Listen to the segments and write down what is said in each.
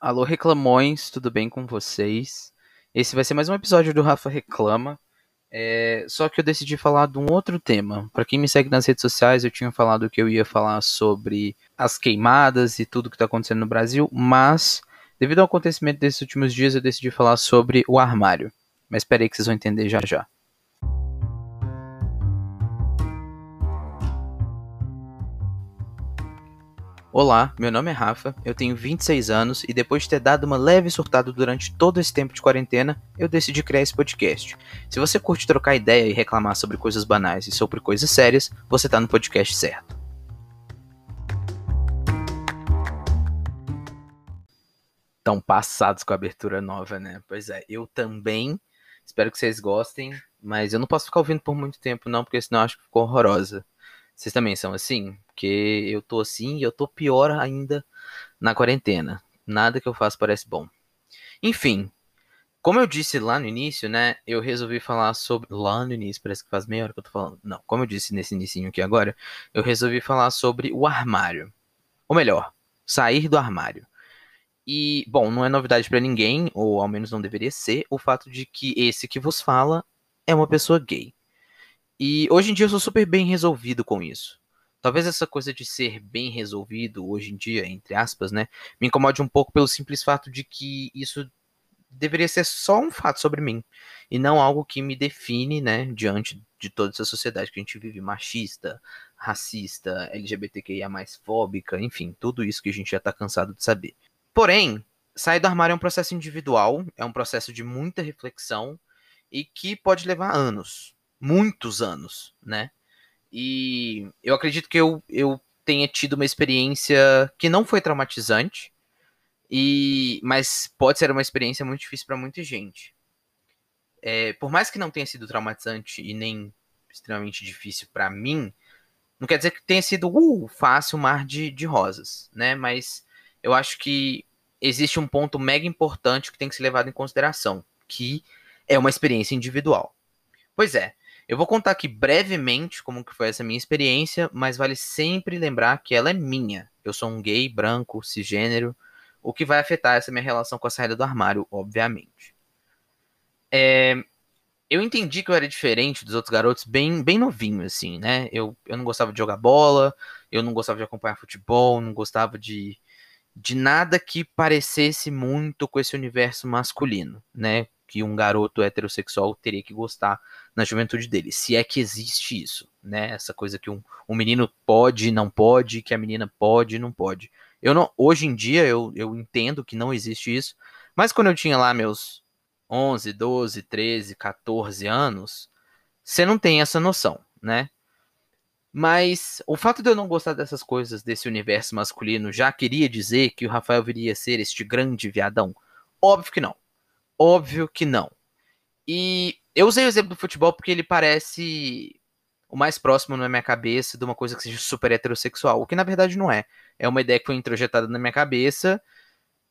Alô, reclamões, tudo bem com vocês? Esse vai ser mais um episódio do Rafa Reclama. É, só que eu decidi falar de um outro tema. Para quem me segue nas redes sociais, eu tinha falado que eu ia falar sobre as queimadas e tudo que está acontecendo no Brasil, mas devido ao acontecimento desses últimos dias, eu decidi falar sobre o armário. Mas espera aí que vocês vão entender já já. Olá, meu nome é Rafa, eu tenho 26 anos e depois de ter dado uma leve surtada durante todo esse tempo de quarentena, eu decidi criar esse podcast. Se você curte trocar ideia e reclamar sobre coisas banais e sobre coisas sérias, você tá no podcast certo. Tão passados com a abertura nova, né? Pois é, eu também. Espero que vocês gostem, mas eu não posso ficar ouvindo por muito tempo não, porque senão acho que ficou horrorosa. Vocês também são assim? Porque eu tô assim e eu tô pior ainda na quarentena. Nada que eu faço parece bom. Enfim, como eu disse lá no início, né? Eu resolvi falar sobre. Lá no início, parece que faz meia hora que eu tô falando. Não, como eu disse nesse início aqui agora, eu resolvi falar sobre o armário. Ou melhor, sair do armário. E, bom, não é novidade para ninguém, ou ao menos não deveria ser, o fato de que esse que vos fala é uma pessoa gay. E hoje em dia eu sou super bem resolvido com isso. Talvez essa coisa de ser bem resolvido hoje em dia, entre aspas, né, me incomode um pouco pelo simples fato de que isso deveria ser só um fato sobre mim e não algo que me define, né, diante de toda essa sociedade que a gente vive machista, racista, LGBTQIA mais fóbica, enfim, tudo isso que a gente já tá cansado de saber. Porém, sair do armário é um processo individual, é um processo de muita reflexão e que pode levar anos, muitos anos, né? E eu acredito que eu, eu tenha tido uma experiência que não foi traumatizante, e mas pode ser uma experiência muito difícil para muita gente. É, por mais que não tenha sido traumatizante e nem extremamente difícil para mim, não quer dizer que tenha sido uh, fácil, mar de, de rosas, né? Mas eu acho que existe um ponto mega importante que tem que ser levado em consideração, que é uma experiência individual. Pois é, eu vou contar aqui brevemente como que foi essa minha experiência, mas vale sempre lembrar que ela é minha. Eu sou um gay, branco, cisgênero, o que vai afetar essa minha relação com a saída do armário, obviamente. É, eu entendi que eu era diferente dos outros garotos bem, bem novinho, assim, né? Eu, eu não gostava de jogar bola, eu não gostava de acompanhar futebol, não gostava de, de nada que parecesse muito com esse universo masculino, né? Que um garoto heterossexual teria que gostar na juventude dele. Se é que existe isso, né? Essa coisa que um, um menino pode, não pode, que a menina pode, não pode. Eu não, hoje em dia eu, eu entendo que não existe isso, mas quando eu tinha lá meus 11, 12, 13, 14 anos, você não tem essa noção, né? Mas o fato de eu não gostar dessas coisas desse universo masculino já queria dizer que o Rafael viria a ser este grande viadão? Óbvio que não. Óbvio que não. E eu usei o exemplo do futebol porque ele parece o mais próximo na minha cabeça de uma coisa que seja super heterossexual, o que na verdade não é. É uma ideia que foi introjetada na minha cabeça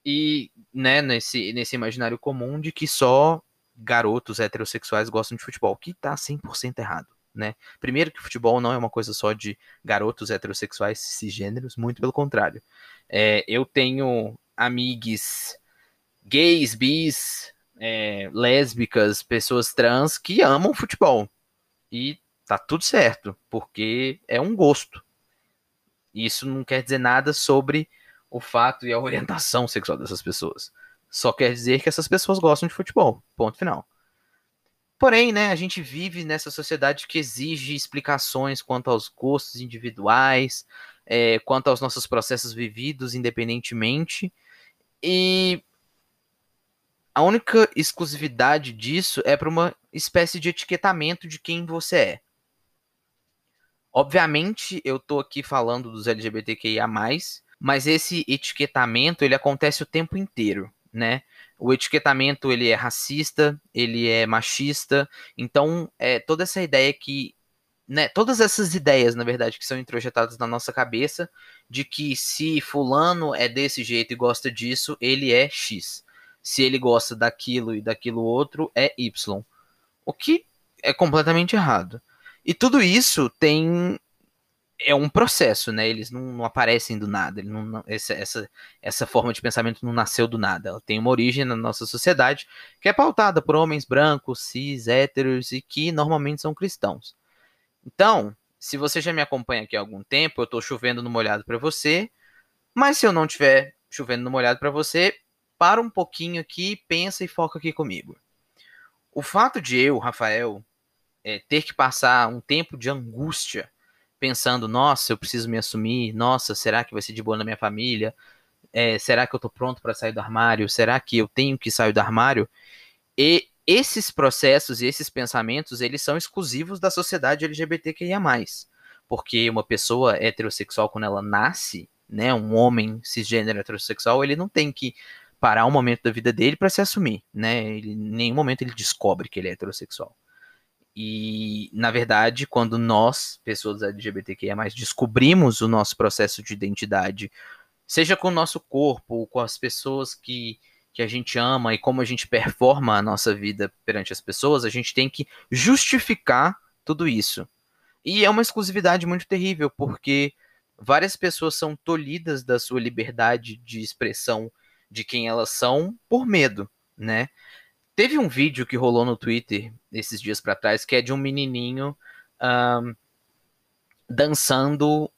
e, né, nesse, nesse imaginário comum de que só garotos heterossexuais gostam de futebol, que tá 100% errado, né? Primeiro que futebol não é uma coisa só de garotos heterossexuais cisgêneros, muito pelo contrário. É, eu tenho amigos gays, bis, é, lésbicas, pessoas trans que amam futebol. E tá tudo certo, porque é um gosto. Isso não quer dizer nada sobre o fato e a orientação sexual dessas pessoas. Só quer dizer que essas pessoas gostam de futebol. Ponto final. Porém, né, a gente vive nessa sociedade que exige explicações quanto aos gostos individuais, é, quanto aos nossos processos vividos independentemente. E a única exclusividade disso é para uma espécie de etiquetamento de quem você é. Obviamente, eu tô aqui falando dos LGBTQIA+, mas esse etiquetamento, ele acontece o tempo inteiro, né? O etiquetamento, ele é racista, ele é machista, então, é toda essa ideia que né, todas essas ideias, na verdade, que são introjetadas na nossa cabeça, de que se fulano é desse jeito e gosta disso, ele é X se ele gosta daquilo e daquilo outro, é Y. O que é completamente errado. E tudo isso tem é um processo, né? Eles não, não aparecem do nada. Não, não, essa, essa, essa forma de pensamento não nasceu do nada. Ela tem uma origem na nossa sociedade que é pautada por homens brancos, cis, héteros e que normalmente são cristãos. Então, se você já me acompanha aqui há algum tempo, eu estou chovendo no molhado para você. Mas se eu não estiver chovendo no molhado para você, para um pouquinho aqui, pensa e foca aqui comigo. O fato de eu, Rafael, é, ter que passar um tempo de angústia pensando, nossa, eu preciso me assumir, nossa, será que vai ser de boa na minha família? É, será que eu tô pronto para sair do armário? Será que eu tenho que sair do armário? E esses processos e esses pensamentos, eles são exclusivos da sociedade LGBTQIA+. Porque uma pessoa heterossexual, quando ela nasce, né, um homem cisgênero heterossexual, ele não tem que parar um momento da vida dele para se assumir, né? Ele, em nenhum momento ele descobre que ele é heterossexual. E, na verdade, quando nós, pessoas LGBTQIA+, descobrimos o nosso processo de identidade, seja com o nosso corpo, com as pessoas que, que a gente ama e como a gente performa a nossa vida perante as pessoas, a gente tem que justificar tudo isso. E é uma exclusividade muito terrível, porque várias pessoas são tolhidas da sua liberdade de expressão de quem elas são por medo, né? Teve um vídeo que rolou no Twitter esses dias para trás que é de um menininho um, dançando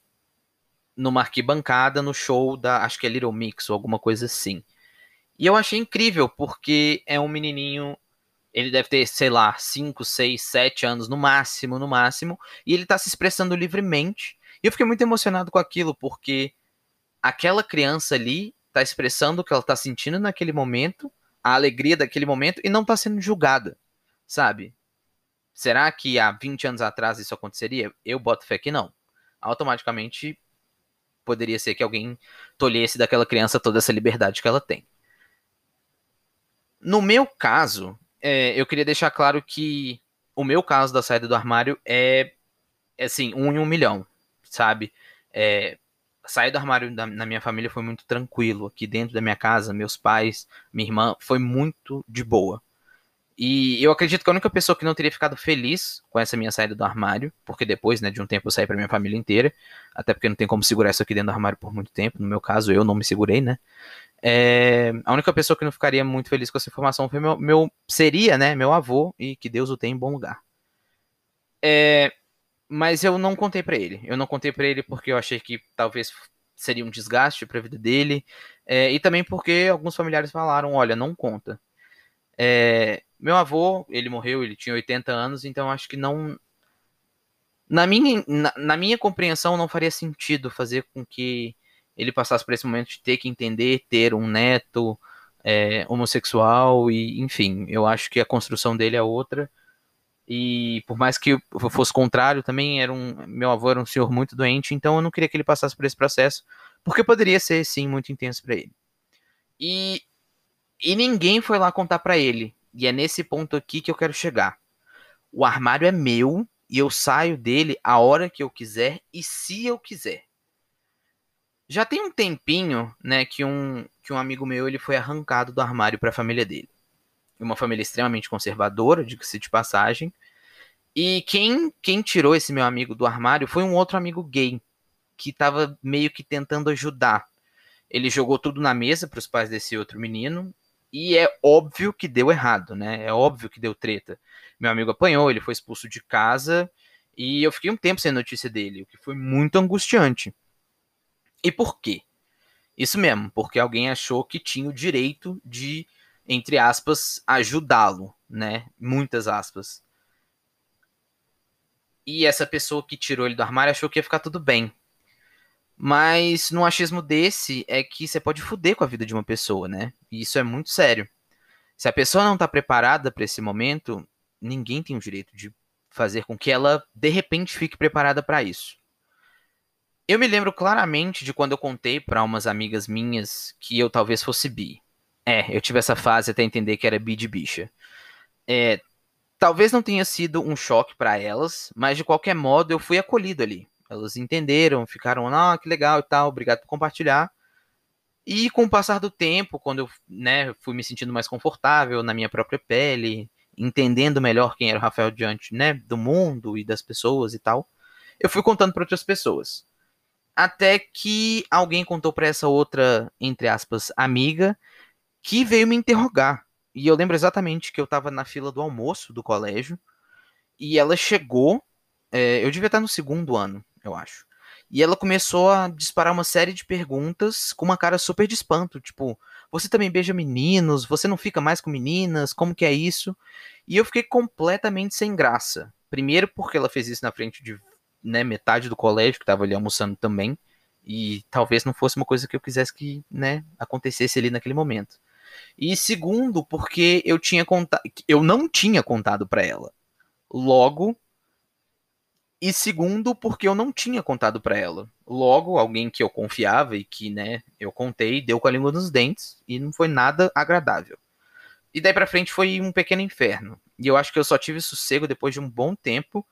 numa arquibancada no show da, acho que é Little Mix ou alguma coisa assim. E eu achei incrível porque é um menininho, ele deve ter, sei lá, 5, 6, 7 anos no máximo, no máximo, e ele tá se expressando livremente. E eu fiquei muito emocionado com aquilo porque aquela criança ali tá expressando o que ela tá sentindo naquele momento a alegria daquele momento e não está sendo julgada, sabe? Será que há 20 anos atrás isso aconteceria? Eu boto fé que não. Automaticamente poderia ser que alguém tolhesse daquela criança toda essa liberdade que ela tem. No meu caso, é, eu queria deixar claro que o meu caso da saída do armário é, é assim, um em um milhão, sabe? É, sair do armário da, na minha família foi muito tranquilo. Aqui dentro da minha casa, meus pais, minha irmã, foi muito de boa. E eu acredito que a única pessoa que não teria ficado feliz com essa minha saída do armário, porque depois, né, de um tempo eu saí pra minha família inteira, até porque não tem como segurar isso aqui dentro do armário por muito tempo, no meu caso eu não me segurei, né? É, a única pessoa que não ficaria muito feliz com essa informação foi meu, meu seria, né, meu avô, e que Deus o tenha em bom lugar. É, mas eu não contei para ele. Eu não contei para ele porque eu achei que talvez seria um desgaste para a vida dele. É, e também porque alguns familiares falaram: olha, não conta. É, meu avô, ele morreu, ele tinha 80 anos, então acho que não. Na minha, na, na minha compreensão, não faria sentido fazer com que ele passasse por esse momento de ter que entender, ter um neto é, homossexual, e enfim, eu acho que a construção dele é outra. E por mais que eu fosse contrário, também era um. Meu avô era um senhor muito doente, então eu não queria que ele passasse por esse processo, porque poderia ser, sim, muito intenso para ele. E, e ninguém foi lá contar para ele. E é nesse ponto aqui que eu quero chegar. O armário é meu e eu saio dele a hora que eu quiser e se eu quiser. Já tem um tempinho, né, que um, que um amigo meu ele foi arrancado do armário para a família dele uma família extremamente conservadora, diga-se de passagem. E quem, quem tirou esse meu amigo do armário foi um outro amigo gay, que estava meio que tentando ajudar. Ele jogou tudo na mesa para os pais desse outro menino, e é óbvio que deu errado, né? É óbvio que deu treta. Meu amigo apanhou, ele foi expulso de casa, e eu fiquei um tempo sem notícia dele, o que foi muito angustiante. E por quê? Isso mesmo, porque alguém achou que tinha o direito de entre aspas, ajudá-lo, né? Muitas aspas. E essa pessoa que tirou ele do armário achou que ia ficar tudo bem. Mas no achismo desse é que você pode foder com a vida de uma pessoa, né? E isso é muito sério. Se a pessoa não tá preparada para esse momento, ninguém tem o direito de fazer com que ela de repente fique preparada para isso. Eu me lembro claramente de quando eu contei para umas amigas minhas que eu talvez fosse bi. É, eu tive essa fase até entender que era bi de bicha. É, talvez não tenha sido um choque para elas, mas de qualquer modo eu fui acolhido ali. Elas entenderam, ficaram, ah, que legal e tal, obrigado por compartilhar. E com o passar do tempo, quando eu né, fui me sentindo mais confortável na minha própria pele, entendendo melhor quem era o Rafael diante né, do mundo e das pessoas e tal, eu fui contando para outras pessoas. Até que alguém contou para essa outra, entre aspas, amiga, que veio me interrogar. E eu lembro exatamente que eu estava na fila do almoço do colégio. E ela chegou. É, eu devia estar no segundo ano, eu acho. E ela começou a disparar uma série de perguntas com uma cara super de espanto. Tipo, você também beija meninos? Você não fica mais com meninas? Como que é isso? E eu fiquei completamente sem graça. Primeiro porque ela fez isso na frente de né, metade do colégio que estava ali almoçando também. E talvez não fosse uma coisa que eu quisesse que né, acontecesse ali naquele momento. E segundo, porque eu tinha contado, eu não tinha contado para ela. Logo, e segundo, porque eu não tinha contado para ela. Logo, alguém que eu confiava e que, né, eu contei, deu com a língua nos dentes e não foi nada agradável. E daí para frente foi um pequeno inferno. E eu acho que eu só tive sossego depois de um bom tempo,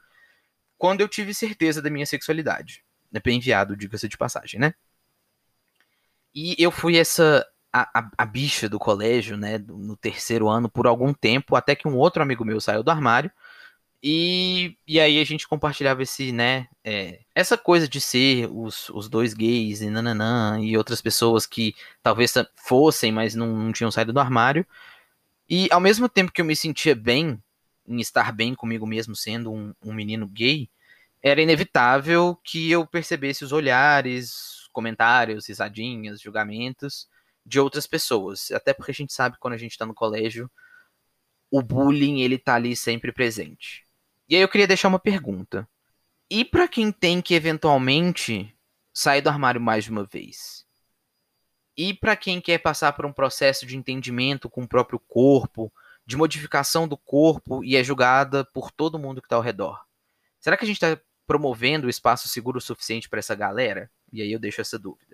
quando eu tive certeza da minha sexualidade. É bem enviado, diga-se de passagem, né? E eu fui essa a, a, a, bicha do colégio, né, no terceiro ano por algum tempo, até que um outro amigo meu saiu do armário. E, e aí a gente compartilhava esse, né, é, essa coisa de ser os, os dois gays e nananã, e outras pessoas que talvez fossem, mas não, não tinham saído do armário. E ao mesmo tempo que eu me sentia bem em estar bem comigo mesmo sendo um, um menino gay, era inevitável que eu percebesse os olhares, comentários, risadinhas, julgamentos de outras pessoas. Até porque a gente sabe que quando a gente está no colégio, o bullying ele tá ali sempre presente. E aí eu queria deixar uma pergunta. E para quem tem que eventualmente sair do armário mais de uma vez? E para quem quer passar por um processo de entendimento com o próprio corpo, de modificação do corpo e é julgada por todo mundo que está ao redor? Será que a gente está promovendo o espaço seguro o suficiente para essa galera? E aí eu deixo essa dúvida.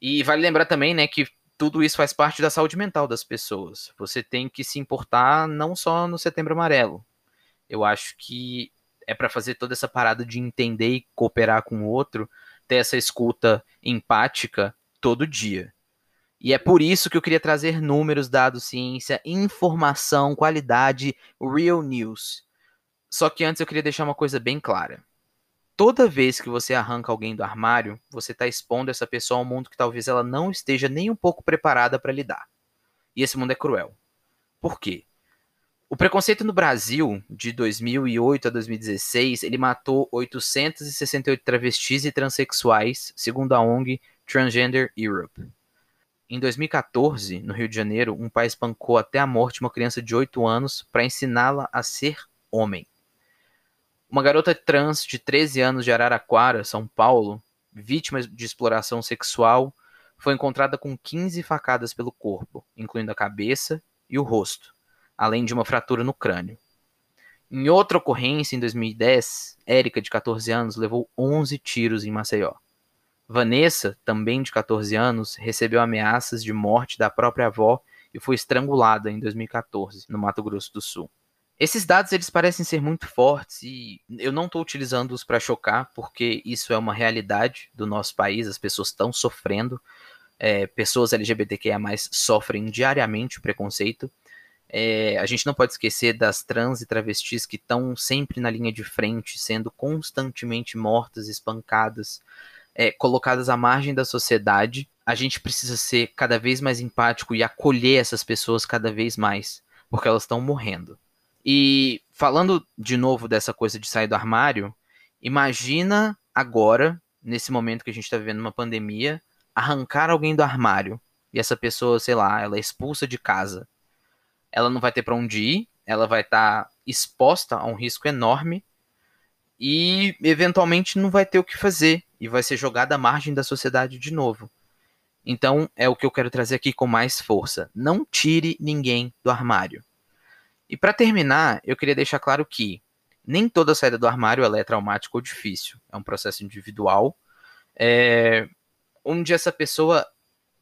E vale lembrar também, né, que tudo isso faz parte da saúde mental das pessoas. Você tem que se importar não só no Setembro Amarelo. Eu acho que é para fazer toda essa parada de entender e cooperar com o outro, ter essa escuta empática todo dia. E é por isso que eu queria trazer números, dados, ciência, informação, qualidade, real news. Só que antes eu queria deixar uma coisa bem clara toda vez que você arranca alguém do armário, você está expondo essa pessoa a um mundo que talvez ela não esteja nem um pouco preparada para lidar. E esse mundo é cruel. Por quê? O preconceito no Brasil, de 2008 a 2016, ele matou 868 travestis e transexuais, segundo a ONG Transgender Europe. Em 2014, no Rio de Janeiro, um pai espancou até a morte uma criança de 8 anos para ensiná-la a ser homem. Uma garota trans de 13 anos de Araraquara, São Paulo, vítima de exploração sexual, foi encontrada com 15 facadas pelo corpo, incluindo a cabeça e o rosto, além de uma fratura no crânio. Em outra ocorrência, em 2010, Érica, de 14 anos, levou 11 tiros em Maceió. Vanessa, também de 14 anos, recebeu ameaças de morte da própria avó e foi estrangulada em 2014, no Mato Grosso do Sul. Esses dados eles parecem ser muito fortes e eu não estou utilizando-os para chocar, porque isso é uma realidade do nosso país, as pessoas estão sofrendo, é, pessoas LGBTQIA sofrem diariamente o preconceito. É, a gente não pode esquecer das trans e travestis que estão sempre na linha de frente, sendo constantemente mortas, espancadas, é, colocadas à margem da sociedade. A gente precisa ser cada vez mais empático e acolher essas pessoas cada vez mais, porque elas estão morrendo. E falando de novo dessa coisa de sair do armário, imagina agora, nesse momento que a gente está vivendo uma pandemia, arrancar alguém do armário e essa pessoa, sei lá, ela é expulsa de casa. Ela não vai ter para onde ir, ela vai estar tá exposta a um risco enorme e eventualmente não vai ter o que fazer e vai ser jogada à margem da sociedade de novo. Então é o que eu quero trazer aqui com mais força. Não tire ninguém do armário. E para terminar, eu queria deixar claro que nem toda saída do armário é traumática ou difícil. É um processo individual. É, onde essa pessoa.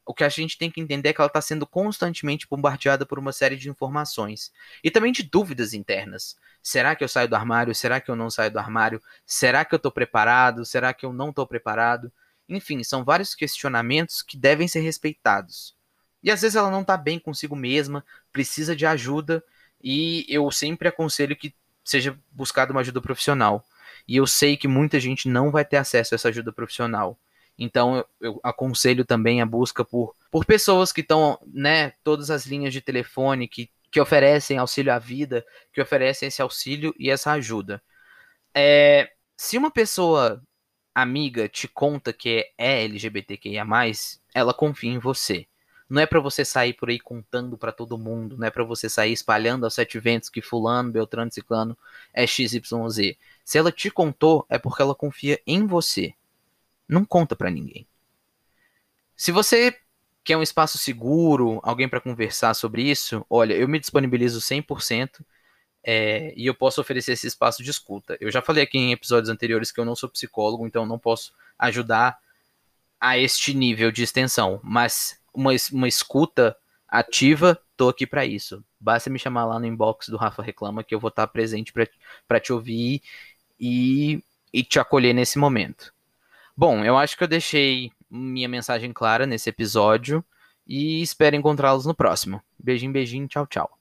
O que a gente tem que entender é que ela está sendo constantemente bombardeada por uma série de informações. E também de dúvidas internas. Será que eu saio do armário? Será que eu não saio do armário? Será que eu estou preparado? Será que eu não estou preparado? Enfim, são vários questionamentos que devem ser respeitados. E às vezes ela não está bem consigo mesma, precisa de ajuda, e eu sempre aconselho que seja buscada uma ajuda profissional. E eu sei que muita gente não vai ter acesso a essa ajuda profissional. Então eu, eu aconselho também a busca por, por pessoas que estão, né, todas as linhas de telefone que, que oferecem auxílio à vida, que oferecem esse auxílio e essa ajuda. É, se uma pessoa amiga te conta que é LGBTQIA+, ela confia em você. Não é para você sair por aí contando para todo mundo, não é para você sair espalhando aos sete ventos que fulano, beltrano, ciclano é XYZ. Se ela te contou, é porque ela confia em você. Não conta para ninguém. Se você quer um espaço seguro, alguém para conversar sobre isso, olha, eu me disponibilizo 100%. É, e eu posso oferecer esse espaço de escuta. Eu já falei aqui em episódios anteriores que eu não sou psicólogo, então não posso ajudar a este nível de extensão, mas uma, uma escuta ativa, tô aqui para isso. Basta me chamar lá no inbox do Rafa Reclama que eu vou estar presente para te ouvir e, e te acolher nesse momento. Bom, eu acho que eu deixei minha mensagem clara nesse episódio e espero encontrá-los no próximo. Beijinho, beijinho, tchau, tchau.